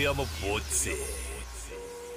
தெரியாம போச்சு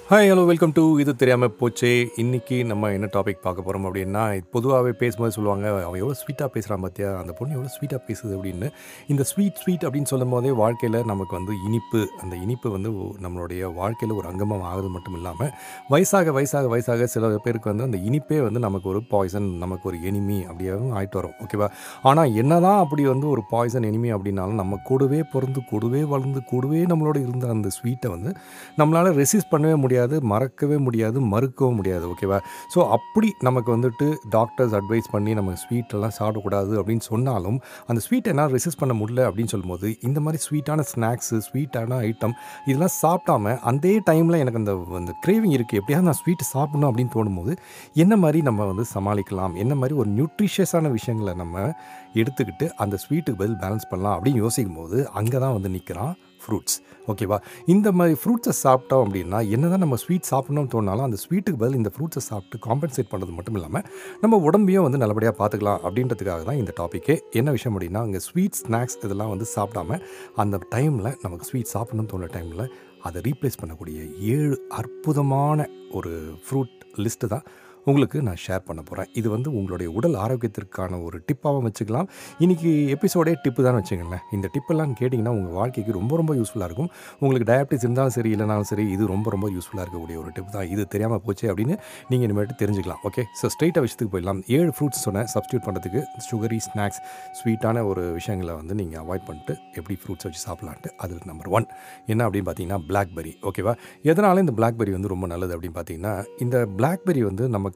hi hello welcome to இது தெரியாமல் போச்சே. இன்றைக்கி நம்ம என்ன டாபிக் பார்க்க போகிறோம் அப்படின்னா பொதுவாகவே பேசும்போது சொல்லுவாங்க அவன் எவ்வளோ ஸ்வீட்டாக பேசுகிறான் பார்த்தியா அந்த பொண்ணு எவ்வளோ ஸ்வீட்டாக பேசுது அப்படின்னு. இந்த ஸ்வீட் ஸ்வீட் அப்படின்னு சொல்லும் போதே வாழ்க்கையில் நமக்கு வந்து இனிப்பு அந்த இனிப்பு வந்து நம்மளுடைய வாழ்க்கையில் ஒரு அங்கமாக ஆகுது மட்டும் இல்லாமல் வயசாக வயசாக வயசாக சில பேருக்கு வந்து அந்த இனிப்பே வந்து நமக்கு ஒரு பாய்சன் நமக்கு ஒரு எனிமி அப்படியாகவும் ஆகிட்டு வரும் ஓகேவா ஆனால் என்ன தான் அப்படி வந்து ஒரு பாய்சன் எனிமி அப்படின்னாலும் நம்ம கூடவே பிறந்து கூடவே வளர்ந்து கூடவே நம்மளோட இருந்த அந்த ஸ்வீட்டை வந்து நம்மளால் ரெசிஸ்ட் பண்ணவே முடியும் முடியாது மறக்கவே முடியாது மறுக்கவும் முடியாது ஓகேவா? ஸோ அப்படி நமக்கு வந்துட்டு டாக்டர்ஸ் அட்வைஸ் பண்ணி நம்ம ஸ்வீட்டெல்லாம் சாப்பிடக்கூடாது அப்படின்னு சொன்னாலும் அந்த ஸ்வீட்டை என்னால் ரெசிஸ்ட் பண்ண முடியல அப்படின்னு சொல்லும்போது இந்த மாதிரி ஸ்வீட்டான ஸ்நாக்ஸு ஸ்வீட்டான ஐட்டம் இதெல்லாம் சாப்பிடாம அதே டைமில் எனக்கு அந்த அந்த கிரேவிங் இருக்குது எப்படியாவது நான் ஸ்வீட் சாப்பிடணும் அப்படின்னு தோணும்போது என்ன மாதிரி நம்ம வந்து சமாளிக்கலாம்? என்ன மாதிரி ஒரு நியூட்ரிஷியஸான விஷயங்களை நம்ம எடுத்துக்கிட்டு அந்த ஸ்வீட்டுக்கு பதில் பேலன்ஸ் பண்ணலாம் அப்படின்னு யோசிக்கும் போது அங்கே தான் வந்து நிற்கிறான் ஃப்ரூட்ஸ் ஓகேவா இந்த மாதிரி ஃப்ரூட்ஸை சாப்பிட்டோம் அப்படின்னா என்ன தான் நம்ம ஸ்வீட் சாப்பிட்ணும்னு தோணாலும் அந்த ஸ்வீட்டுக்கு பதில் இந்த ஃப்ரூட்ஸை சாப்பிட்டு காம்பன்சேட் பண்ணுறது மட்டும் இல்லாமல் நம்ம உடம்பையும் வந்து நல்லபடியாக பார்த்துக்கலாம் அப்படின்றதுக்காக தான் இந்த டாப்பிக்கே என்ன விஷயம் அப்படின்னா அங்கே ஸ்வீட் ஸ்நாக்ஸ் இதெல்லாம் வந்து சாப்பிடாம அந்த டைமில் நமக்கு ஸ்வீட் சாப்பிட்ணும்னு தோணுற டைமில் அதை ரீப்ளேஸ் பண்ணக்கூடிய ஏழு அற்புதமான ஒரு ஃப்ரூட் லிஸ்ட்டு தான் உங்களுக்கு நான் ஷேர் பண்ண போகிறேன் இது வந்து உங்களுடைய உடல் ஆரோக்கியத்திற்கான ஒரு டிப்பாகவும் வச்சுக்கலாம். இன்றைக்கி எபிசோடே டிப்பு தான் வச்சுங்களேன் இந்த டிப்பெல்லாம் கேட்டிங்கன்னா உங்கள் வாழ்க்கைக்கு ரொம்ப ரொம்ப யூஸ்ஃபுல்லாக இருக்கும். உங்களுக்கு டயபிட்டிஸ் இருந்தாலும் சரி இல்லைனாலும் சரி இது ரொம்ப ரொம்ப யூஸ்ஃபுல்லாக இருக்கக்கூடிய ஒரு டிப் தான். இது தெரியாமல் போச்சு அப்படின்னு நீங்கள் இனிமேட்டு தெரிஞ்சுக்கலாம். ஓகே ஸோ ஸ்ட்ரெயிட்டாக விஷயத்துக்கு போயிடலாம். ஏழு ஃப்ரூட்ஸ் சொன்னேன். சப்ஸ்டியூட் பண்ணுறதுக்கு சுகரி ஸ்நாக்ஸ் ஸ்வீட்டான ஒரு விஷயங்களை வந்து நீங்கள் அவாய்ட் பண்ணிட்டு எப்படி ஃப்ரூட்ஸ் வச்சு சாப்பிட்லான்ட்டு அது நம்பர் ஒன் என்ன அப்படின்னு பார்த்தீங்கன்னா பிளாக்பெரி ஓகேவா எதனால இந்த பிளாக்பெரி வந்து ரொம்ப நல்லது அப்படின்னு பார்த்தீங்கன்னா இந்த பிளாக்பெரி வந்து நமக்கு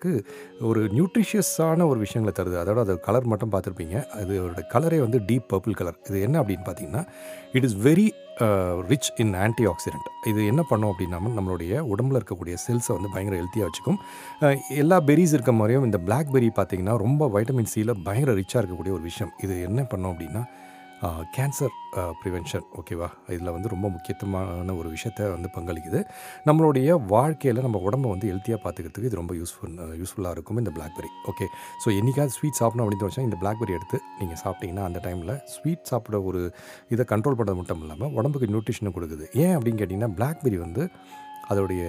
ஒரு நியூட்ரிஷியஸான ஒரு விஷயங்களை தருது. அதோட அது கலர் மட்டும் பார்த்துருப்பீங்க. அதோட கலரே வந்து டீப் பர்பிள் கலர் இது என்ன அப்படின்னு பார்த்தீங்கன்னா it is very rich in antioxidant இது என்ன பண்ணோம் அப்படின்னா நம்மளுடைய உடம்புல இருக்கக்கூடிய செல்ஸை வந்து பயங்கர ஹெல்த்தியாக வச்சுக்கும். எல்லா பெரிஸ் இருக்க மாதிரியும் இந்த பிளாக்பெரி பார்த்தீங்கன்னா ரொம்ப வைட்டமின் சியில் பயங்கர ரிச்சாக இருக்கக்கூடிய ஒரு விஷயம். இது என்ன பண்ணோம் அப்படின்னா கேன்சர் ப்ரிவென்ஷன் ஓகேவா இதில் வந்து ரொம்ப முக்கியத்துவமான ஒரு விஷயத்தை வந்து பங்களிக்குது. நம்மளுடைய வாழ்க்கையில் நம்ம உடம்பை வந்து ஹெல்த்தியாக பார்த்துக்கிறதுக்கு இது ரொம்ப யூஸ்ஃபுல் யூஸ்ஃபுல்லாக இருக்கும் இந்த பிளாக்பெரி ஓகே ஸோ என்றைக்காவது ஸ்வீட் சாப்பிடணும் அப்படின்னு வச்சா இந்த பிளாக்பெரி எடுத்து நீங்கள் சாப்பிட்டீங்கன்னா அந்த டைமில் ஸ்வீட் சாப்பிட ஒரு இதை கண்ட்ரோல் பண்ணுறது மட்டும் இல்லாமல் உடம்புக்கு நியூட்ரிஷனை கொடுக்குது. ஏன் அப்படின்னு கேட்டிங்கன்னா பிளாக்பெரி வந்து அதோடைய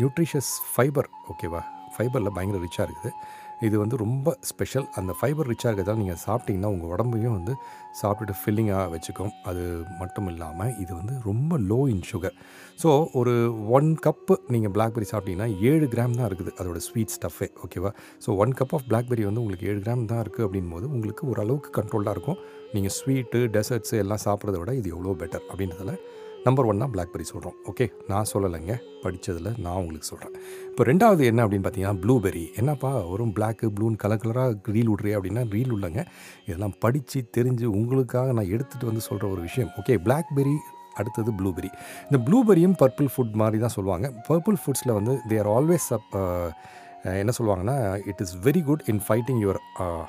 நியூட்ரிஷியஸ் ஃபைபர் ஓகேவா ஃபைபரில் பயங்கர ரிச்சாக இருக்குது. இது வந்து ரொம்ப ஸ்பெஷல் அந்த ஃபைபர் ரிச்சாக இருக்கிறதால நீங்கள் சாப்பிட்டிங்கன்னா உங்கள் உடம்பையும் வந்து சாப்பிட்டுட்டு ஃபில்லிங்காக வச்சுக்கும். அது மட்டும் இல்லாமல் இது வந்து ரொம்ப லோ இன் சுகர் ஸோ ஒரு ஒன் கப்பு நீங்கள் பிளாக்பெரி சாப்பிட்டீங்கன்னா ஏழு கிராம் தான் இருக்குது அதோட ஸ்வீட் ஸ்டஃபே ஓகேவா so one cup of blackberry வந்து உங்களுக்கு ஏழு கிராம் தான் இருக்குது அப்படின் போது உங்களுக்கு ஓரளவுக்கு கண்ட்ரோலாக இருக்கும். நீங்கள் ஸ்வீட்டு டெசர்ட்ஸு எல்லாம் சாப்பிட்றத விட இது எவ்வளோ பெட்டர் அப்படின்றதில் நம்பர் ஒன்னா பிளாக்பெரி சொல்கிறோம் ஓகே நான் சொல்லலைங்க. படித்ததில் நான் உங்களுக்கு சொல்கிறேன் இப்போ ரெண்டாவது என்ன அப்படின்னு பார்த்தீங்கன்னா ப்ளூபெரி என்னப்பா வரும் பிளாக்கு ப்ளூன்னு கலர் கலராக ரீல் விட்றே அப்படின்னா ரீல் உள்ளங்க இதெல்லாம் படித்து தெரிஞ்சு உங்களுக்காக நான் எடுத்துகிட்டு வந்து சொல்கிற ஒரு விஷயம். ஓகே பிளாக்பெரி அடுத்தது ப்ளூபெரி இந்த ப்ளூபெரியும் பர்பிள் ஃபுட் மாதிரி தான் சொல்லுவாங்க. பர்பிள் ஃபுட்ஸில் வந்து தே ஆர் ஆல்வேஸ் அப் என்ன சொல்லுவாங்கன்னா it is very good in fighting your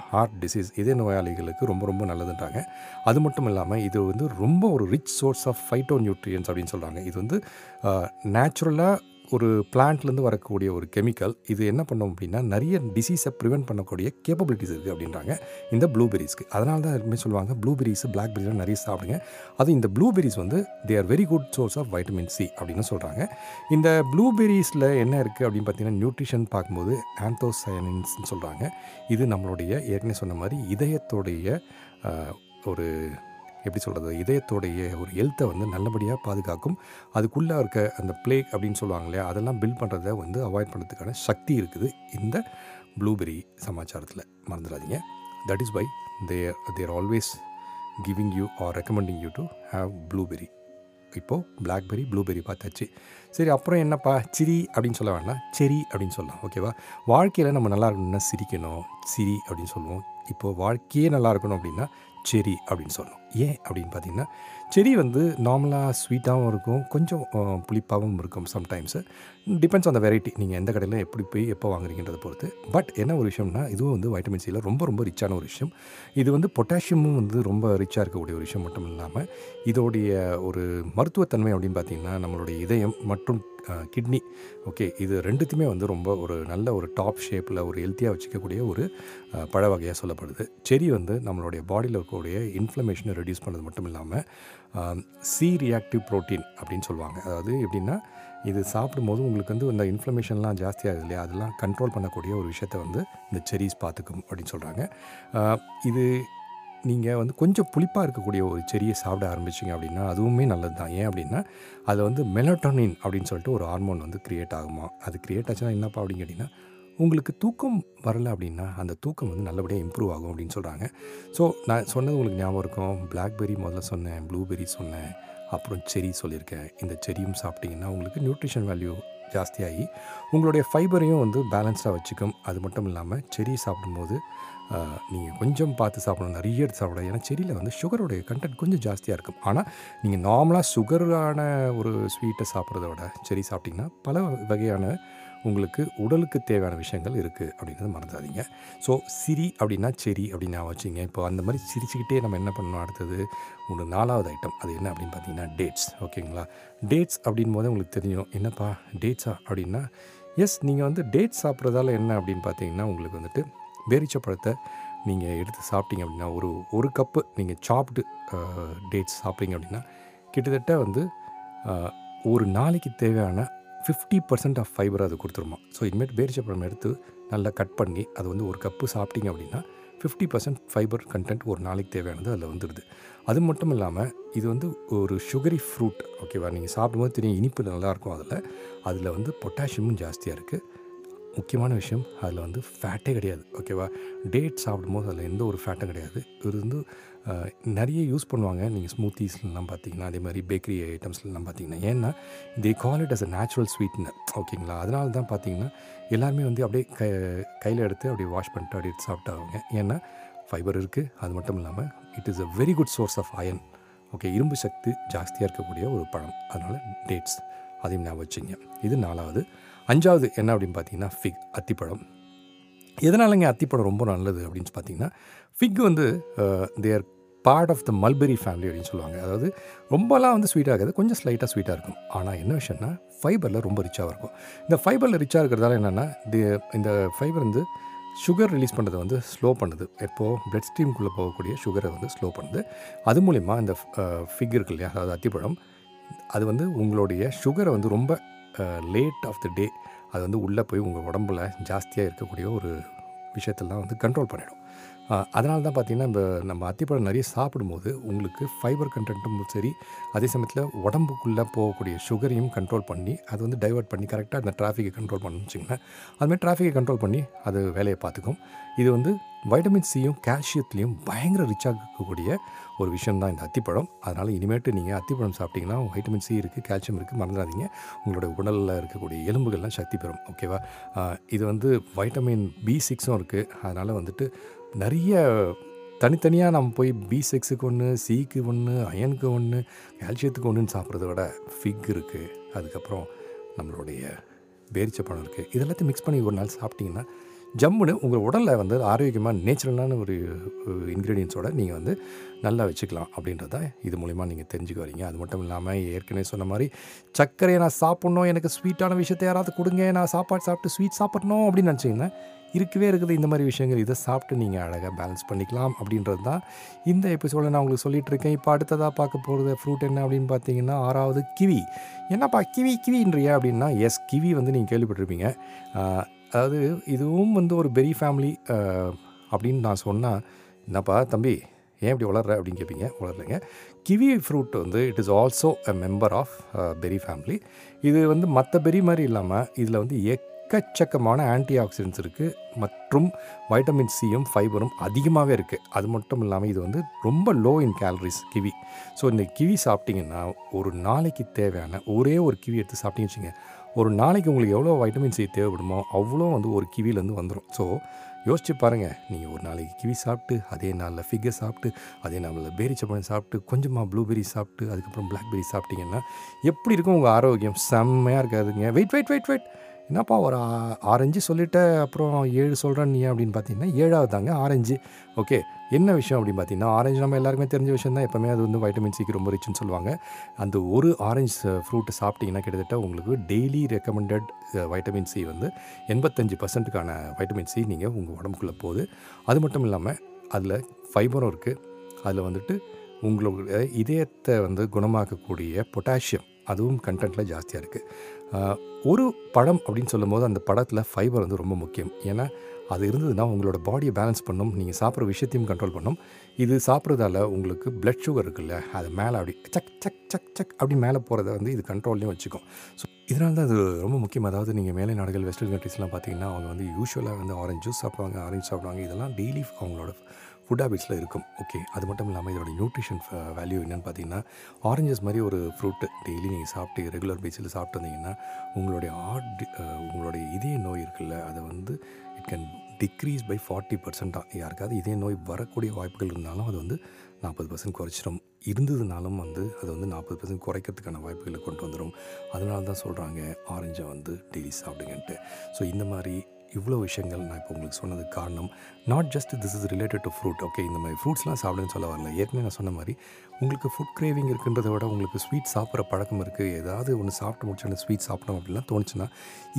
heart disease இதய நோயாளிகளுக்கு ரொம்ப ரொம்ப நல்லதுன்றாங்க. அது மட்டும் இல்லாமல் இது வந்து ரொம்ப ஒரு rich source of phytonutrients அப்படின்னு சொல்கிறாங்க இது வந்து uh, நேச்சுரலாக ஒரு பிளான்ட்லேருந்து வரக்கூடிய ஒரு கெமிக்கல் இது என்ன பண்ணும் அப்படின்னா நிறைய டிசீஸை ப்ரிவென்ட் பண்ணக்கூடிய கேப்பபிலிட்டிஸ் இருக்குது அப்படின்றாங்க. இந்த ப்ளூபெரிஸ்க்கு அதனால தான் எல்லாருமே சொல்லுவாங்க ப்ளூபெரிஸ் பிளாக்பெரிஸ்லாம் நிறைய சாப்பிடுங்க. அது இந்த ப்ளூபெரிஸ் வந்து they are very good source of vitamin C அப்படின்னு சொல்கிறாங்க இந்த ப்ளூபெரிஸில் என்ன இருக்குது அப்படின்னு பார்த்தீங்கன்னா நியூட்ரிஷன் பார்க்கும்போது ஆந்தோசயனின்ஸ்னு சொல்கிறாங்க இது நம்மளுடைய ஏற்கனவே சொன்ன மாதிரி இதயத்தோடைய ஒரு எப்படி சொல்கிறது இதயத்தோடைய ஒரு ஹெல்த்தை வந்து நல்லபடியாக பாதுகாக்கும். அதுக்குள்ளே இருக்க அந்த பிளேக் அப்படின்னு சொல்லுவாங்க இல்லையா அதெல்லாம் பில்ட் பண்ணுறத வந்து அவாய்ட் பண்ணுறதுக்கான சக்தி இருக்குது இந்த ப்ளூபெரி சமாச்சாரத்தில். மறந்துடாதீங்க. That is why they're they're always giving you or recommending you to have blueberry இப்போது பிளாக்பெரி ப்ளூபெரி பார்த்தாச்சு. சரி அப்புறம் என்னப்பா? சிரி அப்படின்னு சொல்ல வேண்டாம் செரி அப்படின்னு சொல்லலாம். ஓகேவா வாழ்க்கையில் நம்ம நல்லா இருக்கணும்னா சிரிக்கணும். சிரி அப்படின்னு சொல்லுவோம். இப்போது வாழ்க்கையே நல்லா இருக்கணும் அப்படின்னா செரி அப்படின்னு சொல்லணும். ஏன் அப்படின்னு பார்த்தீங்கன்னா செரி வந்து நார்மலாக ஸ்வீட்டாகவும் இருக்கும் கொஞ்சம் புளிப்பாகவும் இருக்கும் sometimes depends on the variety நீங்கள் எந்த கடையில் எப்படி போய் எப்போ வாங்குறீங்கன்றதை பொறுத்து. பட் என்ன ஒரு விஷயம்னா இதுவும் வந்து வைட்டமின் சியில் ரொம்ப ரொம்ப ரிச்சான ஒரு விஷயம். இது வந்து பொட்டாசியமும் வந்து ரொம்ப ரிச்சாக இருக்கக்கூடிய ஒரு விஷயம் மட்டும் இல்லாமல் இதோடைய ஒரு மருத்துவத்தன்மை அப்படின்னு பார்த்தீங்கன்னா நம்மளுடைய இதயம் மற்றும் கிட்னி ஓகே இது ரெண்டுத்தையுமே வந்து ரொம்ப ஒரு நல்ல ஒரு டாப் ஷேப்பில் ஒரு ஹெல்த்தியாக வச்சுக்கக்கூடிய ஒரு பழ வகையாக சொல்லப்படுது. செரி வந்து நம்மளுடைய பாடியில் இருக்க இருக்கக்கூடிய இன்ஃப்ளமேஷனை ரெடியூஸ் பண்ணது மட்டும் இல்லாமல் சி ரியாக்டிவ் ப்ரோட்டீன் அப்படின்னு சொல்லுவாங்க. அதாவது எப்படின்னா இது சாப்பிடும்போது உங்களுக்கு வந்து இந்த இன்ஃப்ளமேஷன்லாம் ஜாஸ்தியாகுது இல்லையா? அதெல்லாம் கண்ட்ரோல் பண்ணக்கூடிய ஒரு விஷயத்தை வந்து இந்த செரிஸ் பார்த்துக்கும் அப்படின்னு சொல்கிறாங்க இது நீங்கள் வந்து கொஞ்சம் புளிப்பாக இருக்கக்கூடிய ஒரு செடியை சாப்பிட ஆரம்பிச்சிங்க அப்படின்னா அதுவுமே நல்லது தான் ஏன் அப்படின்னா அதில் வந்து மெலட்டோனின் அப்படின்னு சொல்லிட்டு ஒரு ஹார்மோன் வந்து க்ரியேட் ஆகுமா? அது க்ரியேட் ஆச்சுன்னா என்னப்பா அப்படின்னு கேட்டிங்கன்னா உங்களுக்கு தூக்கம் வரலை அப்படின்னா அந்த தூக்கம் வந்து நல்லபடியாக இம்ப்ரூவ் ஆகும் அப்படின்னு சொல்கிறாங்க ஸோ நான் சொன்னது உங்களுக்கு ஞாபகம் இருக்கும். பிளாக்பெரி முதல்ல சொன்னேன் ப்ளூபெரி சொன்னேன் அப்புறம் செரி சொல்லியிருக்கேன். இந்த செரியும் சாப்பிட்டிங்கன்னா உங்களுக்கு நியூட்ரிஷன் வேல்யூ ஜாஸ்தியாகி உங்களுடைய ஃபைபரையும் வந்து பேலன்ஸ்டாக வச்சுக்கும். அது மட்டும் இல்லாமல் செரி சாப்பிடும்போது நீங்கள் கொஞ்சம் பார்த்து சாப்பிடணும். நிறைய எடுத்து சாப்பிட ஏன்னா செரியில் வந்து சுகருடைய கண்டென்ட் கொஞ்சம் ஜாஸ்தியாக இருக்கும். ஆனால் நீங்கள் நார்மலாக சுகரான ஒரு ஸ்வீட்டை சாப்பிட்றத விட செரி சாப்பிட்டிங்கன்னா பல வகையான உங்களுக்கு உடலுக்கு தேவையான விஷயங்கள் இருக்குது அப்படிங்கிறத மறந்துடாதீங்க. ஸோ சிரி அப்படின்னா செரி அப்படின்னு நான் வச்சுங்க இப்போ அந்த மாதிரி சிரிச்சுக்கிட்டே நம்ம என்ன பண்ணணும்? அடுத்தது ஒரு நாலாவது ஐட்டம் அது என்ன அப்படின்னு பார்த்தீங்கன்னா டேட்ஸ் ஓகேங்களா டேட்ஸ் அப்படின் போது உங்களுக்கு தெரியும். என்னப்பா? டேட்ஸா அப்படின்னா எஸ் நீங்கள் வந்து டேட்ஸ் சாப்பிட்றதால என்ன அப்படின்னு பார்த்தீங்கன்னா உங்களுக்கு வந்துட்டு பேரிச்ச பழத்தை நீங்கள் எடுத்து சாப்பிட்டீங்க அப்படின்னா ஒரு ஒரு கப்பு நீங்கள் சாப்பிட்டு டேட்ஸ் சாப்பிட்றீங்க அப்படின்னா கிட்டத்தட்ட வந்து ஒரு நாளைக்கு தேவையான ஃபிஃப்டி பர்சன்ட் ஆஃப் ஃபைபர் அது கொடுத்துருமா. ஸோ இனிமேல் பேரிச்சப்பழம் எடுத்து நல்லா கட் பண்ணி அது வந்து ஒரு கப்பு சாப்பிட்டீங்க அப்படின்னா ஃபிஃப்டி பர்சன்ட் ஃபைபர் கண்டென்ட் ஒரு நாளைக்கு தேவையானது அதில் வந்துடுது அது மட்டும் இல்லாமல் இது வந்து ஒரு சுகரி ஃப்ரூட் ஓகேவா நீங்கள் சாப்பிடும்போது தெரியும் இனிப்பு நல்லாயிருக்கும் அதில். அதில் வந்து பொட்டாசியமும் ஜாஸ்தியாக இருக்குது முக்கியமான விஷயம் அதில் வந்து ஃபேட்டே கிடையாது ஓகேவா டேட் சாப்பிடும்போது அதில் எந்த ஒரு ஃபேட்டும் கிடையாது. இது வந்து நிறைய யூஸ் பண்ணுவாங்க. நீங்கள் ஸ்மூத்திஸ்லாம் பார்த்தீங்கன்னா அதே மாதிரி பேக்கரி ஐட்டம்ஸ்லாம் பார்த்தீங்கன்னா ஏன்னா they call it as a natural sweetener ஓகேங்களா அதனால தான் பார்த்தீங்கன்னா எல்லாருமே வந்து அப்படியே க கையில் எடுத்து அப்படியே வாஷ் பண்ணிட்டு அப்படியே சாப்பிட்டாங்க ஏன்னா ஃபைபர் இருக்குது அது மட்டும் இல்லாமல் it is a very good source of iron okay இரும்பு சக்தி ஜாஸ்தியாக இருக்கக்கூடிய ஒரு பழம். அதனால் டேட்ஸ் அதையும் ஞாபகம் வச்சுங்க. இது நாலாவது. அஞ்சாவது என்ன அப்படின்னு பார்த்தீங்கன்னா ஃபிக் அத்திப்பழம். எதனாலங்க அத்திப்பழம் ரொம்ப நல்லது அப்படின்னு பார்த்தீங்கன்னா ஃபிக் வந்து they're part of the mulberry family அப்படின்னு சொல்லுவாங்க. அதாவது ரொம்பலாம் வந்து ஸ்வீட்டாக இருக்காது கொஞ்சம் ஸ்லைட்டாக ஸ்வீட்டாக இருக்கும். ஆனால் என்ன விஷயம்னா ஃபைபரில் ரொம்ப ரிச்சாக இருக்கும். இந்த ஃபைபரில் ரிச்சாக இருக்கிறதால என்னென்னா இந்த ஃபைபர் வந்து சுகர் ரிலீஸ் பண்ணுறதை வந்து ஸ்லோ பண்ணுது. எப்போது பிளட் ஸ்ட்ரீம்குள்ளே போகக்கூடிய சுகரை வந்து ஸ்லோ பண்ணுது. அது மூலிமா இந்த ஃபிக் இருக்கு இல்லையா? அதாவது அத்திப்பழம் அது வந்து உங்களுடைய சுகரை வந்து ரொம்ப லேட் ஆஃப் த டே அது வந்து உள்ளே போய் உங்கள் உடம்புல ஜாஸ்தியாக இருக்கக்கூடிய ஒரு விஷயத்தெல்லாம் வந்து கண்ட்ரோல் பண்ணிடும். அதனால தான் பார்த்திங்கன்னா இந்த நம்ம அத்திப்பழம் நிறைய சாப்பிடும்போது உங்களுக்கு ஃபைபர் கண்டென்ட்டும் சரி அதே சமயத்தில் உடம்புக்குள்ளே போகக்கூடிய சுகரையும் கண்ட்ரோல் பண்ணி அது வந்து டைவெர்ட் பண்ணி கரெக்டாக அந்த டிராஃபிக்கை கண்ட்ரோல் பண்ணு வச்சிங்கன்னா அதுமாதிரி டிராஃபிக்கை கண்ட்ரோல் பண்ணி அது வேலையை பார்த்துக்கும். இது வந்து வைட்டமின் சியும் கால்சியத்துலேயும் பயங்கர ரிச்சாக இருக்கக்கூடிய ஒரு விஷயம் தான் இந்த அத்திப்பழம். அதனால் இனிமேட்டு நீங்கள் அத்திப்பழம் சாப்பிட்டிங்கன்னா வைட்டமின் சி இருக்குது கால்சியம் இருக்குது மறந்துடாதீங்க. உங்களோட உடலில் இருக்கக்கூடிய எலும்புகள்லாம் சக்தி பெறும் ஓகேவா இது வந்து வைட்டமின் பி சிக்ஸும் இருக்குது அதனால் வந்துட்டு நிறைய தனித்தனியாக நம்ம போய் பி சிக்ஸுக்கு ஒன்று சிக்கு ஒன்று அயனுக்கு ஒன்று கால்சியத்துக்கு ஒன்றுன்னு சாப்பிட்றத விட ஃபிக் இருக்குது அதுக்கப்புறம் நம்மளுடைய வேரிச்சப்பழம் இருக்குது இதெல்லாத்தையும் மிக்ஸ் பண்ணி ஒரு நாள் சாப்பிட்டிங்கன்னா ஜம்முன்னு உங்கள் உடலில் வந்து ஆரோக்கியமாக நேச்சுரலான ஒரு இன்க்ரீடியன்ஸோட நீங்கள் வந்து நல்லா வச்சுக்கலாம் அப்படின்றத இது மூலிமா நீங்கள் தெரிஞ்சுக்க வரீங்க. அது மட்டும் இல்லாமல் ஏற்கனவே சொன்ன மாதிரி சர்க்கரையை நான் சாப்பிட்ணும் எனக்கு ஸ்வீட்டான விஷயத்தை யாராவது கொடுங்க நான் சாப்பாடு சாப்பிட்டு ஸ்வீட் சாப்பிட்ணும் அப்படின்னு நினச்சிங்கன்னா இருக்கவே இருக்குது. இந்த மாதிரி விஷயங்கள் இதை சாப்பிட்டு நீங்கள் அழகாக பேலன்ஸ் பண்ணிக்கலாம் அப்படின்றது தான் இந்த எபிசோடில் நான் உங்களுக்கு சொல்லிகிட்டு இருக்கேன். இப்போ அடுத்ததாக பார்க்க போகிறது ஃப்ரூட் என்ன அப்படின்னு பார்த்தீங்கன்னா ஆறாவது கிவி. என்னப்பா கிவி கிவின்றியா அப்படின்னா எஸ் கிவி வந்து நீங்கள் கேள்விப்பட்டிருப்பீங்க. அதாவது இதுவும் வந்து ஒரு பெரி ஃபேமிலி அப்படின்னு நான் சொன்னால் என்னப்பா தம்பி ஏன் இப்படி வளர்ற? அப்படின்னு கேட்பீங்க வளரலைங்க கிவி ஃப்ரூட் வந்து it is also a member of berry family இது வந்து மற்ற பெரி மாதிரி இல்லாமல் இதில் வந்து எக் எக்கச்சக்கமான ஆன்டி ஆக்சிடென்ட்ஸ் இருக்குது மற்றும் வைட்டமின் சியும் ஃபைபரும் அதிகமாகவே இருக்குது அது மட்டும் இல்லாமல் இது வந்து ரொம்ப low in calories kiwi so இந்த கிவி சாப்பிட்டிங்கன்னா ஒரு நாளைக்கு தேவையான ஒரே ஒரு கிவி எடுத்து சாப்பிட்டீங்கன்னு வச்சுங்க ஒரு நாளைக்கு உங்களுக்கு எவ்வளோ வைட்டமின் சி தேவைப்படுமோ அவ்வளோ வந்து ஒரு கிவிலேருந்து வந்துடும் ஸோ யோசிச்சு பாருங்கள் நீங்கள் ஒரு நாளைக்கு கிவி சாப்பிட்டு அதே நாளில் ஃபிகர் சாப்பிட்டு அதே நாளில் பேரிச்சப்பழம் சாப்பிட்டு கொஞ்சமாக ப்ளூபெரி சாப்பிட்டு அதுக்கப்புறம் பிளாக்பெரி சாப்பிட்டீங்கன்னா எப்படி இருக்கும் உங்கள் ஆரோக்கியம்? செம்மையாக இருக்காதுங்க. வெயிட் வெயிட் வெயிட் வெயிட் என்னப்பா ஒரு ஆரஞ்சு சொல்லிவிட்ட அப்புறம் ஏழு சொல்கிறேன் நீ அப்படின்னு பார்த்தீங்கன்னா ஏழாவது தாங்க ஆரஞ்சு. ஓகே என்ன விஷயம் அப்படின்னு பார்த்தீங்கன்னா ஆரஞ்சு நம்ம எல்லாருக்குமே தெரிஞ்ச விஷயம் தான் எப்போவுமே அது வந்து வைட்டமின் சிக்கு ரொம்ப ரிச்சுன்னு சொல்லுவாங்க. அந்த ஒரு ஆரஞ்சு ஃப்ரூட்டு சாப்பிட்டிங்கன்னா கிட்டத்தட்ட உங்களுக்கு டெய்லி ரெக்கமெண்டட் வைட்டமின் சி வந்து எண்பத்தஞ்சு பர்சன்ட்டுக்கான வைட்டமின் சி நீங்கள் உங்கள் உடம்புக்குள்ளே போகுது. அது மட்டும் இல்லாமல் அதில் ஃபைபரும் இருக்குது அதில் வந்துட்டு உங்களுடைய இதயத்தை வந்து குணமாக்கக்கூடிய பொட்டாசியம் அதுவும் கண்டென்ட்டில் ஜாஸ்தியாக இருக்குது ஒரு பழம் அப்படின்னு சொல்லும்போது அந்த படத்தில் ஃபைபர் வந்து ரொம்ப முக்கியம். ஏன்னா அது இருந்ததுன்னா உங்களோட பாடியை பேலன்ஸ் பண்ணும் நீங்கள் சாப்பிட்ற விஷயத்தையும் கண்ட்ரோல் பண்ணும். இது சாப்பிட்றதால உங்களுக்கு பிளட் சுகர் இருக்குல்ல அது மேலே அப்படி சக் சக் சக் சக் அப்படி மேலே போகிறத வந்து இது கண்ட்ரோல்லையும் வச்சுக்கும். ஸோ இதனால தான் அது ரொம்ப முக்கியம். அதாவது நீங்கள் மேலை நாடுகள் வெஸ்டர்ன் கண்ட்ரீஸ்லாம் பார்த்தீங்கன்னா அவங்க வந்து யூஸ்வலாக வந்து ஆரஞ்சு ஜூஸ் சாப்பிடுவாங்க ஆரஞ்சு சாப்பிடுவாங்க. இதெல்லாம் டெய்லி அவங்களோட ஃபுட் ஹேபிட்ஸில் இருக்கும். ஓகே அது மட்டும் இல்லாமல் இதோட நியூட்ரிஷன் வேல்யூ என்னென்னு பார்த்தீங்கன்னா ஆரஞ்சஸ் மாதிரி ஒரு ஃப்ரூட்டு டெய்லி நீங்கள் சாப்பிட்டு ரெகுலர் பேஸில் சாப்பிட்டு வந்தீங்கன்னா உங்களுடைய ஹார்ட் உங்களுடைய இதய நோய் இருக்குல்ல அதை வந்து it can decrease by forty பர்சன்ட்டாக யாருக்காவது இதய நோய் வரக்கூடிய வாய்ப்புகள் இருந்தாலும் அது வந்து நாற்பது பர்சன்ட் குறைச்சிடும் இருந்ததுனாலும் வந்து அது வந்து நாற்பது பர்சன்ட் குறைக்கிறதுக்கான வாய்ப்புகளை கொண்டு வந்துடும் அதனால தான் சொல்கிறாங்க ஆரஞ்சை வந்து டெய்லி சாப்பிடுங்கன்ட்டு. ஸோ இந்த மாதிரி இவ்வளோ விஷயங்கள் நான் இப்போ உங்களுக்கு சொன்னது காரணம். Not just this is related to fruit okay இந்த மாதிரி ஃப்ரூட்ஸ்லாம் சாப்பிடுன்னு சொல்ல வரல. ஏற்கனவே நான் சொன்ன மாதிரி உங்களுக்கு ஃபுட் கிரேவிங் இருக்குன்றதை விட உங்களுக்கு ஸ்வீட் சாப்பிட்ற பழக்கம் இருக்குது ஏதாவது ஒன்று சாப்பிட்டு முடிச்சு அந்த ஸ்வீட் சாப்பிடணும் அப்படிலாம் தோணுச்சுன்னா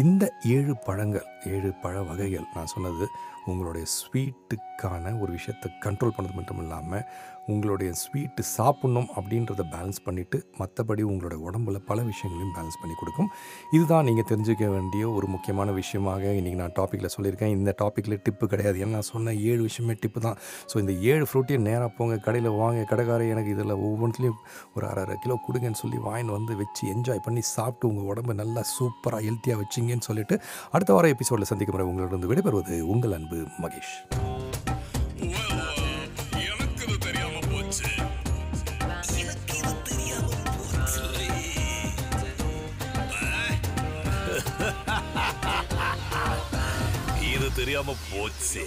இந்த ஏழு பழங்கள் ஏழு பழ வகைகள் நான் சொன்னது உங்களுடைய ஸ்வீட்டுக்கான ஒரு விஷயத்தை கண்ட்ரோல் பண்ணது மட்டும் இல்லாமல் உங்களுடைய ஸ்வீட்டு சாப்பிட்ணும் அப்படின்றத பேலன்ஸ் பண்ணிவிட்டு மற்றபடி உங்களோட உடம்புல பல விஷயங்களையும் பேலன்ஸ் பண்ணி கொடுக்கும். இதுதான் நீங்கள் தெரிஞ்சுக்க வேண்டிய ஒரு முக்கியமான விஷயமாக இன்றைக்கி நான் டாப்பிக்கில் சொல்லியிருக்கேன். இந்த டாப்பிக்கில் டிப்பு கிடையாது. ஏன்னா நான் சொன்ன ஏழு விஷயமே டிப்பு தான். ஸோ இந்த ஏழு ஃப்ரூட்டையும் நேராக போங்க கடையில் வாங்க கடைக்கார எனக்கு இதில் ஒவ்வொன்றுலையும் ஒரு அரை அரை கிலோ கொடுங்கன்னு சொல்லி வாங்கின்னு வந்து வச்சு என்ஜாய் பண்ணி சாப்பிட்டு உங்கள் உடம்பு நல்லா சூப்பராக ஹெல்த்தியாக வச்சிங்கன்னு சொல்லிட்டு அடுத்த வார எபிசோடில் சந்திக்க முறை உங்களிடம் விடைபெறுவது உங்கள் அன்பு. மகேஷ். இது தெரியாம போச்சு.